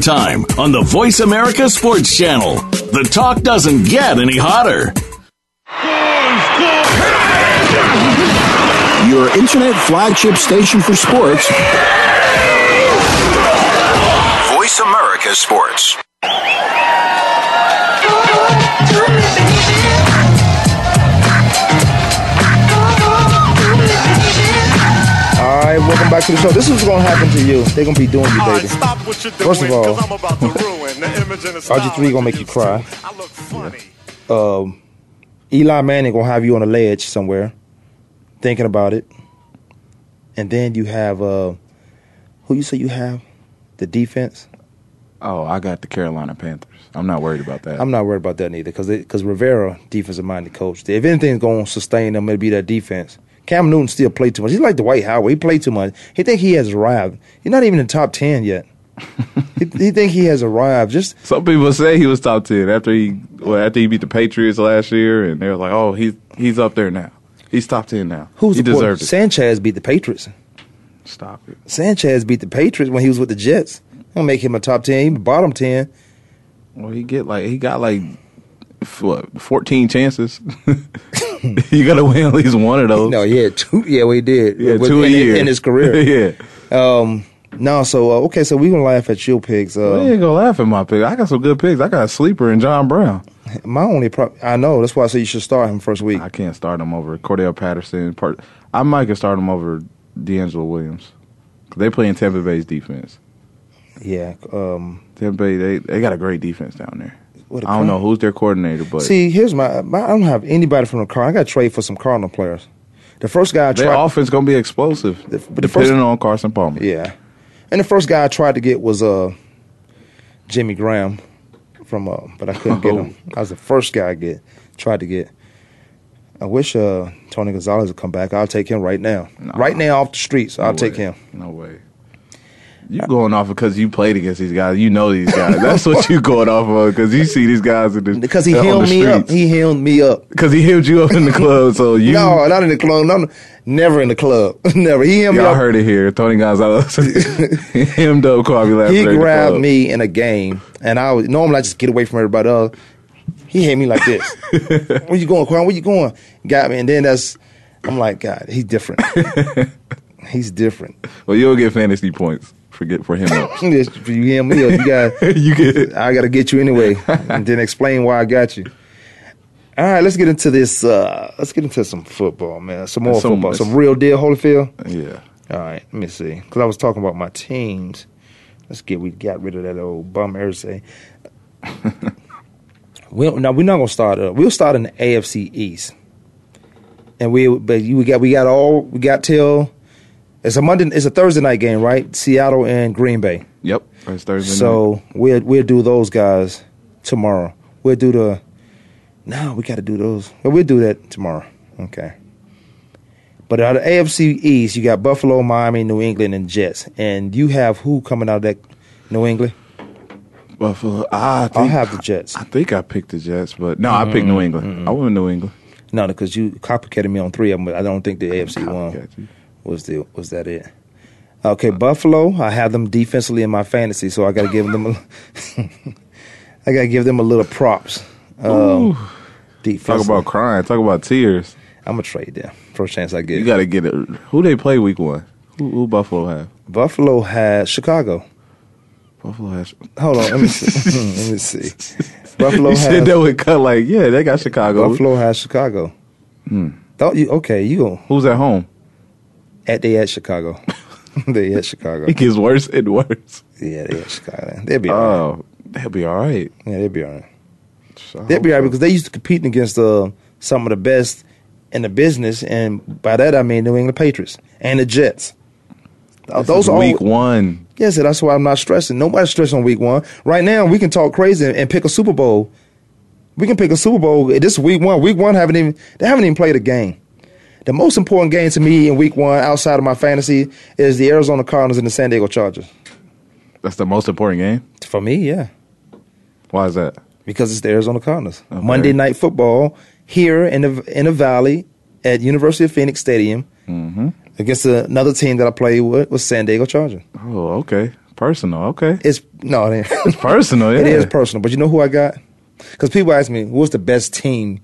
Time on the Voice America Sports Channel. The talk doesn't get any hotter. Your internet flagship station for sports. Voice America Sports. Back to the show. This is what's gonna happen to you. They're gonna be doing you, baby. First of all, RG3 gonna make you cry. Um, Eli Manning gonna have you on a ledge somewhere, thinking about it, and then you have uh, who you say you have, the defense. Oh, I got the Carolina Panthers. I'm not worried about that. I'm not worried about that neither, because because Rivera, defensive minded coach. If anything's gonna sustain them, it'll be that defense. Cam Newton still play too much. He's like the Dwight Howard. He played too much. He think he has arrived. He's not even in the top ten yet. he, he think he has arrived. Just Some people say he was top ten after he well after he beat the Patriots last year, and they're like, "Oh, he's he's up there now. He's top ten now. who's he deserved it." Sanchez beat the Patriots. Stop it. Sanchez beat the Patriots when he was with the Jets. Don't make him a top ten, he bottom ten. Well, he get like he got like what 14 chances. you got to win at least one of those. No, he had two. Yeah, we did. Yeah, With- two a in, year in his career. yeah. Um. No, so uh, okay, so we gonna laugh at your picks. Uh, you ain't gonna laugh at my pick. I got some good picks. I got a sleeper in John Brown. my only pro- I know that's why I say you should start him first week. I can't start him over Cordarrelle Patterson. Part I might can start him over DeAngelo Williams. they play in Tampa Bay's defense. Yeah. Um. Tampa Bay, they they got a great defense down there. What I don't know who's their coordinator, but See, here's my, my. I don't have anybody from the car. I got to trade for some Cardinal players. The first guy I their tried. offense gonna be explosive. The- but the depending first- on Carson Palmer. Yeah. And the first guy I tried to get was uh Jimmy Graham from uh but I couldn't get him. Oh. I was the first guy I get tried to get. I wish uh Tony Gonzalez would come back. I'll take him right now. Right now off the streets. I'll No take him. No way. You going off because you played against these guys. You know these guys. That's what you going off of because you see these guys in the Because he the me up. He healed me up. Because he healed you up in the club. So you no, not in the club. No, never in the club. never. He healed me y'all up. heard it here. Tony Gonzalez hemmed up Kwame Lassiter. he grabbed me in a game, and I was normally I just get away from everybody else. He hit me like this. Where you going, Quan? Where you going? Got me, and then that's I'm like, God, he's different. he's different. Well, you'll get fantasy points for get for him. Just- you hear me? up, You got you get I got to get you anyway, and then explain why I got you. All right, let's get into this. Uh, let's get into some football, man. Some more Some- football. Some real deal, Holyfield. yeah. All right, let me see. Because I was talking about my teams. Let's get we got rid of that old bum Irsay. we now we're not gonna start. Uh, we'll start in the AFC East, and we but you we got we got all we got till it's a Monday. It's a Thursday night game, right? Seattle and Green Bay. Yep. It's Thursday night. So we'll we'll do those guys tomorrow. We'll do the. No, we got to do those. Well, we'll do that tomorrow. Okay. But out of AFC East, you got Buffalo, Miami, New England, and Jets. And you have who coming out of that New England? Buffalo. Ah, I think, I'll have the Jets. I think I picked the Jets, but no, I picked New England. I went New England. No, because you copycatted me on three of them. But I don't think the AFC one Copycat you. Was the was that it. Okay, Buffalo. I have them defensively in my fantasy, so I got to give them. A, I got to give them a little props. Um, Talk about crying. Talk about tears. I'm gonna trade them first chance I get. You got to get it. Who they play week one? Who, who Buffalo have? Buffalo has Chicago. Buffalo has. Hold on, let me see. let me see. Buffalo you has said that would cut like yeah, they got Chicago. Buffalo has Chicago. Hmm. Thought you okay? You Who's at home? At they at Chicago. they at Chicago. It gets worse and worse. Yeah, they at Chicago. They'll be all right. Oh, they'll be all right. Yeah, they'll be all right. I They'll be all right because they used to competing against uh, some of the best in the business, and by that I mean New England Patriots and the Jets. This Those are all- week one. Yes, and that's why I'm not stressing. Nobody's stressing on week one. Right now, we can talk crazy and, and pick a Super Bowl. We can pick a Super Bowl. This is week one. Week one haven't even they haven't even played a game. The most important game to me in week one, outside of my fantasy, is the Arizona Cardinals and the San Diego Chargers. That's the most important game. For me, yeah, Why is that? because it's the Arizona Cardinals. Okay. Monday night football here in the in the Valley at University of Phoenix Stadium Mm-hmm. against another team that I played with was San Diego Chargers. Oh, okay. Personal. Okay. It's no, it ain't. It's personal. Yeah. It is personal, but you know who I got? Because people ask me, "What's the best team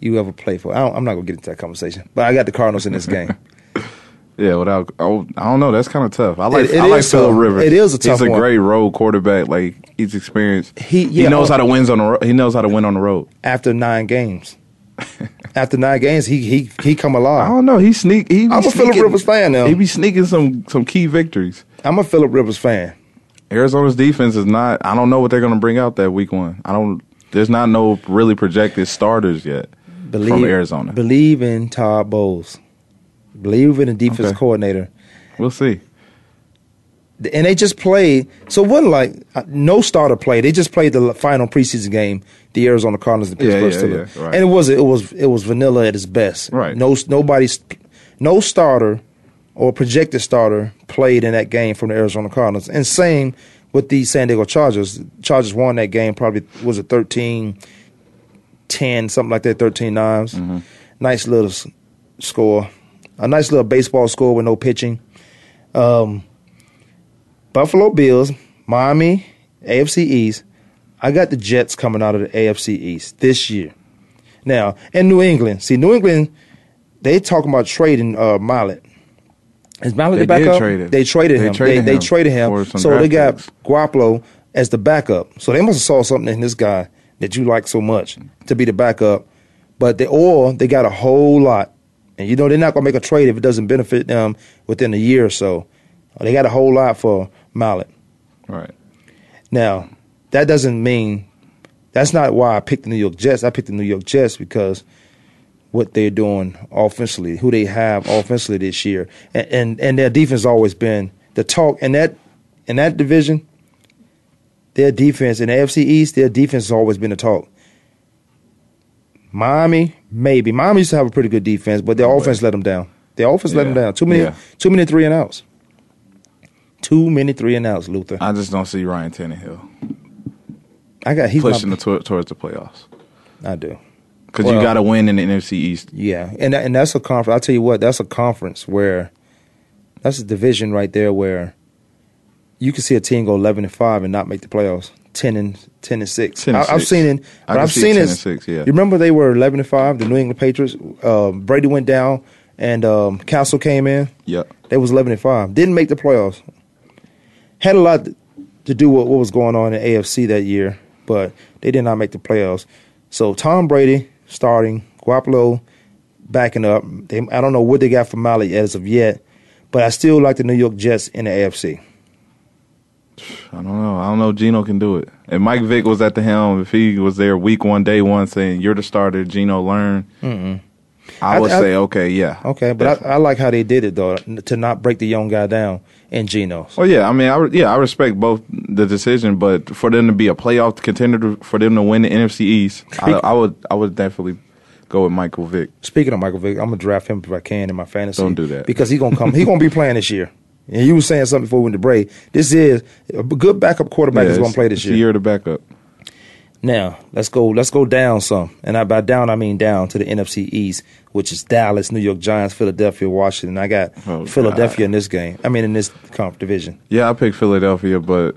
you ever play for?" I don't, I'm not gonna get into that conversation, but I got the Cardinals in this game. Yeah, without oh, I don't know. That's kind of tough. I like It- it I like is Philip. Rivers. It is a tough He's a one. great road quarterback. Like he's experienced. He- he yeah, knows oh. how to win on the road. He knows how to win on the road. After nine games, after nine games, he he he come alive. I don't know. He sneak. He be I'm a Phillip sneaking- Rivers fan now. He be sneaking some some key victories. I'm a Philip Rivers fan. Arizona's defense is not. I don't know what they're going to bring out that week one. I don't. There's not no really projected starters yet Believe from Arizona. Believe in Todd Bowles. Believe in the defense Okay. coordinator. we'll see. and they just played. So it wasn't like uh, no starter played. They just played the final preseason game, the Arizona Cardinals and Yeah, yeah, Steelers, yeah, right. and it was it was it was vanilla at its best. Right. No nobody's no starter or projected starter played in that game from the Arizona Cardinals, and same with the San Diego Chargers. Chargers won that game. Probably was it 13 10, something like that, 13 9s. Mm-hmm. Nice little s- score. A nice little baseball score with no pitching. Um, Buffalo Bills, Miami, AFC East. I got the Jets coming out of the AFC East this year. Now, in New England, see, New England, they talking about trading uh. Is Mallett They the backup? trade. They traded They him. traded they, him they traded him. So they got picks. Garoppolo as the backup. So they must have saw something in this guy that you like so much to be the backup. But they or they got a whole lot. And you know they're not gonna make a trade if it doesn't benefit them within a year or so. They got a whole lot for Mallett. Right. Now, that doesn't mean that's not why I picked the New York Jets. I picked the New York Jets because what they're doing offensively, who they have offensively this year, and and, and their defense has always been the talk. And that in that division, their defense in the AFC East, their defense has always been the talk. Miami, maybe Miami used to have a pretty good defense, but their offense let them down. Their offense let them down. Too many, Yeah. too many three and outs. Too many three and outs, Luther. I just don't see Ryan Tannehill I got he's pushing my, the towards the playoffs I do. because Well- you got to win in the NFC East. Yeah, and and that's a conference. I'll tell you what, that's a conference where that's a division right there where you can see a team go eleven and five and not make the playoffs. Ten and ten and six. 10 and I, have seen it. But I've see seen 10 it. six, yeah. You remember they were eleven and five. The New England Patriots. Um, Brady went down, and um, Cassel came in. Yeah. They was eleven and five. Didn't make the playoffs. Had a lot to do with what was going on in AFC that year, but they did not make the playoffs. So Tom Brady starting, Garoppolo backing up. They, I don't know what they got for Mallett as of yet, but I still like the New York Jets in the AFC. I don't know. I don't know. if Geno can do it. If Mike Vick was at the helm, if he was there week one, day one, saying you're the starter, Geno learn. Mm-mm. I I- would I- say okay, yeah, Okay, but I, I like how they did it though, to not break the young guy down in Geno's. Well, yeah, I mean, I, yeah, I respect both the decision, but for them to be a playoff contender, to, for them to win the NFC East, I, I would, I would definitely go with Michael Vick. Speaking of Michael Vick, I'm gonna draft him if I can in my fantasy. Don't do that. because he's gonna come. He's gonna be playing this year. And you were saying something before we went to break. This is a good backup quarterback Yeah, is gonna play this year. the year to back up. Now let's go. Let's go down some, and I, by down I mean down to the NFC East, which is Dallas, New York Giants, Philadelphia, Washington. I got Oh, Philadelphia God. in this game. I mean in this comp division. Yeah, I picked Philadelphia, but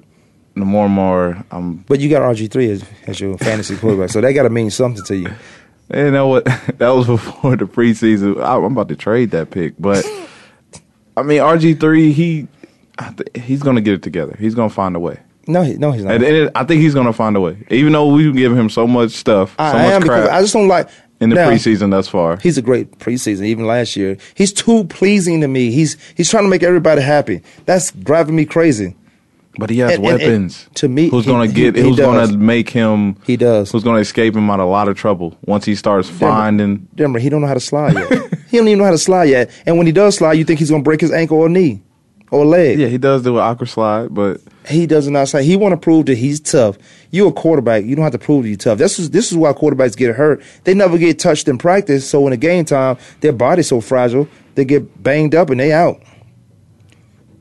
the more and more, I'm. But you got RG three as, as your fantasy quarterback, so that got to mean something to you. You know what? That was before the preseason. I- I'm about to trade that pick, but I mean, RG three, he, he's gonna get it together. He's gonna find a way. No, he, no, he's not. And, and I think he's gonna find a way. Even though we give him so much stuff, so I much am crap I just don't like in the now, preseason thus far. He's a great preseason, even last year. He's too pleasing to me. He's he's trying to make everybody happy. That's driving me crazy. But he has And- and- and weapons. to me, who's gonna get? he who's gonna make him? He does. Who's gonna escape him out of a lot of trouble once he starts finding? Denver, he don't know how to slide yet. he don't even know how to slide yet. And when he does slide, you think he's gonna break his ankle or knee. or leg. Yeah, he does do an awkward slide, but He doesn't slide. He want to prove that he's tough. You a quarterback. You don't have to prove that you're tough. This is this is why quarterbacks get hurt. They never get touched in practice. So in the game time, their body's so fragile, they get banged up and they out.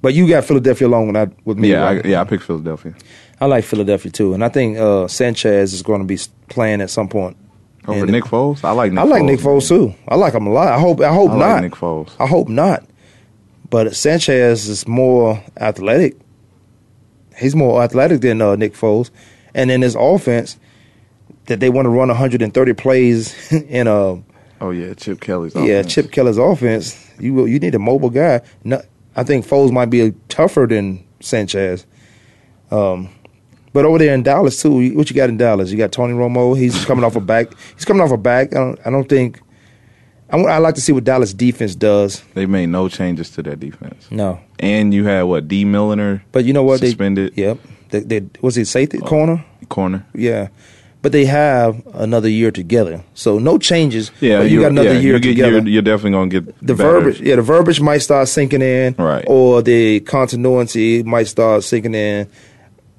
But you got Philadelphia along with, I- with me. yeah, I, yeah, I picked Philadelphia. I like Philadelphia too, and I think uh, Sanchez is going to be playing at some point. Over And- Nick Foles, I like Nick I like Foles. Nick Foles too. I like him a lot. I hope. I hope I like not. Nick Foles. I hope not. But Sanchez is more athletic. He's more athletic than uh, Nick Foles, and in his offense, that they want to run 130 plays in a Oh yeah, Chip Kelly's. yeah offense. Chip Keller's offense. You you need a mobile guy. No, I think Foles might be tougher than Sanchez. Um, but over there in Dallas too, what you got in Dallas? You got Tony Romo. He's coming off a back. He's coming off a back. I don't. I don't think. I, I like to see what Dallas defense does. They made no changes to their defense. No, And you had what D Milliner but you know what? suspended They, yep. They, they, was it safety corner? corner. Yeah. But they have another year together, so no changes. Yeah, you got another yeah, year get, together. You're, you're definitely gonna get the better. verbiage, yeah, the verbiage might start sinking in, Right. Or the continuity might start sinking in,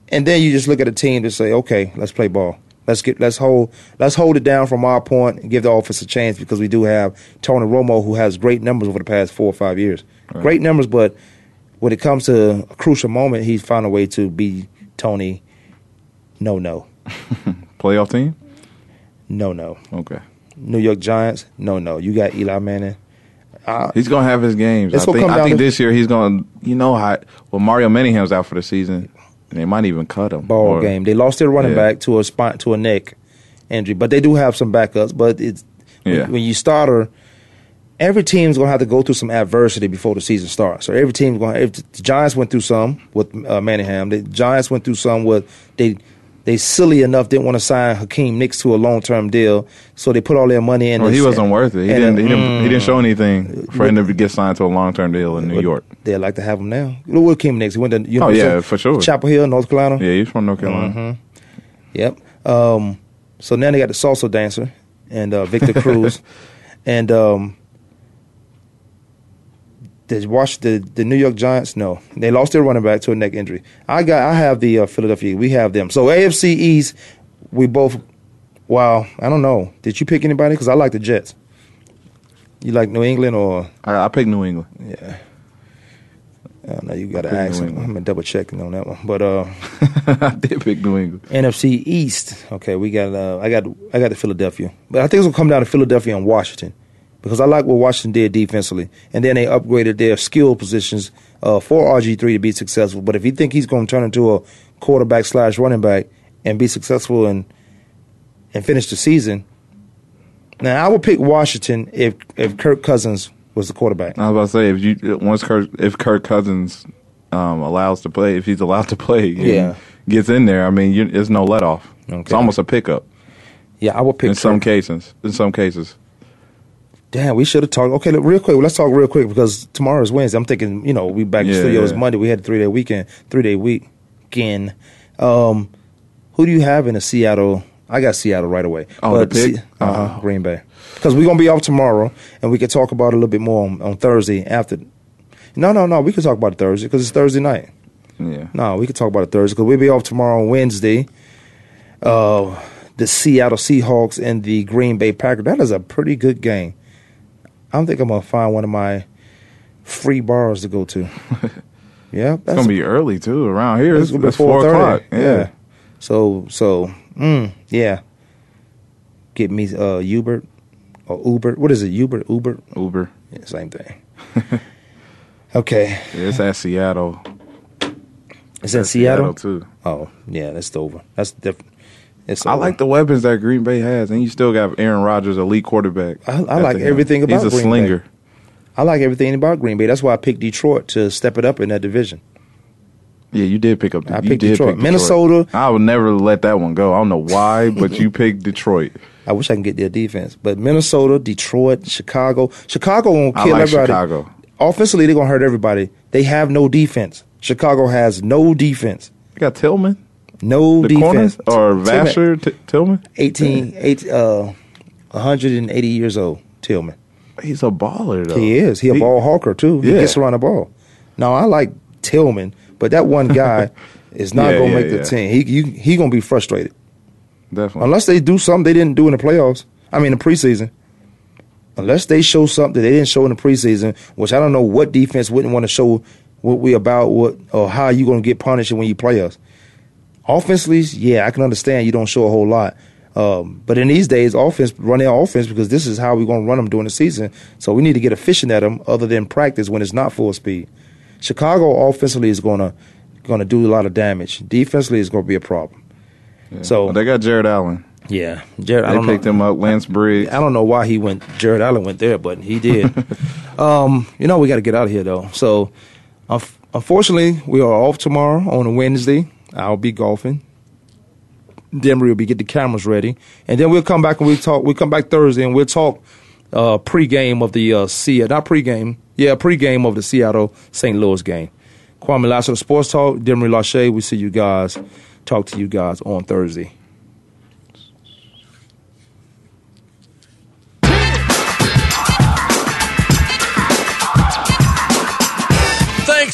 and then you just look at a team to say, okay, let's play ball. Let's get let's hold let's hold it down from our point and give the offense a chance because we do have Tony Romo who has great numbers over the past four or five years, great numbers. But when it comes to a crucial moment, he's found a way to be Tony. No, no, Playoff team. no, no. Okay, New York Giants. No, no. You got Eli Manning. Uh, he's gonna have his games. I think. I think this year he's gonna. You know how? Well, Mario Manningham's out for the season. and They might even cut him. ball Or- game. They lost their running Yeah. back to a spine to a neck injury, but they do have some backups. But it's Yeah. when, when you starter, every team's gonna have to go through some adversity before the season starts. So every team's gonna. If the Giants went through some with uh, Manningham, the Giants went through some with they. They silly enough didn't want to sign Hakeem Nicks to a long term deal, so they put all their money in. Well, this- he wasn't worth it. He didn't. He didn't. He didn't show anything for him to get signed to a long term deal in New York. They'd like to have him now. Look what Hakeem Nicks. He went to Oh yeah, for sure. Chapel Hill, North Carolina. Yeah, he's from North Carolina. Mm-hmm. Yep. Um, so now they got the salsa dancer and uh, Victor Cruz, and um, the watch the the New York Giants. No, they lost their running back to a neck injury. I got I have the uh, Philadelphia. We have them. So AFC East, we both. Wow, I don't know. Did you pick anybody? Because I like the Jets. You like New England or I, I picked New England. yeah? I don't know. You got to ask. I'm gonna double checking on that one, but. uh I did pick New England. NFC East. Okay, we got. Uh, I got. I got the Philadelphia, but I think it's gonna come down to Philadelphia and Washington because I like what Washington did defensively, and then they upgraded their skill positions uh, for RG three to be successful. But if you think he's going to turn into a quarterback slash running back and be successful and and finish the season, now I would pick Washington if if Kirk Cousins was the quarterback. I was about to say if you once Kirk if Kirk Cousins um, allows to play, if he's allowed to play, Yeah. gets in there. I mean, you, it's no let off. It's almost a pickup Yeah, I would pick in some cases. In some cases, Damn, we should have talked. Okay, look, real quick. Let's talk real quick because tomorrow is Wednesday. I'm thinking, you know, we back in the Yeah, studio. It's. Monday. We had a three day weekend, three day weekend. Um, who do you have in the Seattle? I got Seattle right away. Oh, the pick? uh huh, Oh. Green Bay. Because we're gonna be off tomorrow, and we can talk about it a little bit more on, on Thursday after. No, no, no. We can talk about it Thursday because it's Thursday night. yeah. No, we can talk about it Thursday because we'll be off tomorrow on Wednesday. Uh, the Seattle Seahawks and the Green Bay Packers. That is a pretty good game. I don't think I'm gonna find one of my free bars to go to. yeah, It's gonna be early too. Around here, it's, gonna be it's four 4:30. o'clock. Yeah. Yeah. So so mm, yeah. Get me uh Hubert or Uber. What is it? Hubert, Uber? Uber. Yeah, same thing. okay. Yeah, it's at Seattle. It's in At Seattle? too. Oh, yeah, that's over. That's different. It's I like the weapons that Green Bay has, and you still got Aaron Rodgers, elite quarterback. I- I like everything about He's a Green Bay. slinger. I like everything about Green Bay. That's why I picked Detroit to step it up in that division. Yeah, you did pick up. I you picked did Detroit. pick Minnesota- I would never let that one go. I don't know why, but you picked Detroit. I wish I can get their defense, but Minnesota, Detroit, Chicago, Chicago won't I kill like everybody. Chicago. Offensively, they're gonna hurt everybody. They have no defense. Chicago has no defense. You got Tillman, No the defense. corner, or Tillman, Vasher T- Tillman. 18, eight, uh, 180 years old. Tillman. He's a baller though. He is. He a ball hawker too. He Yeah. gets around the ball. Now, I like Tillman, but that one guy is not Yeah, going to yeah, make the yeah. team. He you, he going to be frustrated Definitely. unless they do something they didn't do in the playoffs. I mean, the preseason. Unless they show something they didn't show in the preseason, which I don't know what defense wouldn't want to show what we about, what or how you going to get punished when you play us. Offensively, yeah, I can understand you don't show a whole lot. Um, but in these days, offense run their offense because this is how we're going to run them during the season. So we need to get efficient at them, other than practice when it's not full speed. Chicago offensively is going to going to do a lot of damage. Defensively is going to be a problem. So Well, they got Jared Allen. yeah, Jared. I They don't picked know. him up. Lance Briggs. I don't know why he went. Jared Allen went there, but he did. um, you know, we got to get out of here though. So, unf- unfortunately, we are off tomorrow on a Wednesday. I'll be golfing. Then we'll be get the cameras ready, and then we'll come back and we will talk. We'll come back Thursday and we'll talk uh, pregame of the uh, Seattle, not pregame, yeah, pregame of the Seattle St. Louis game. Kwame Lassiter, Sports Talk, Demery Lachey. We see you guys. Talk to you guys on Thursday.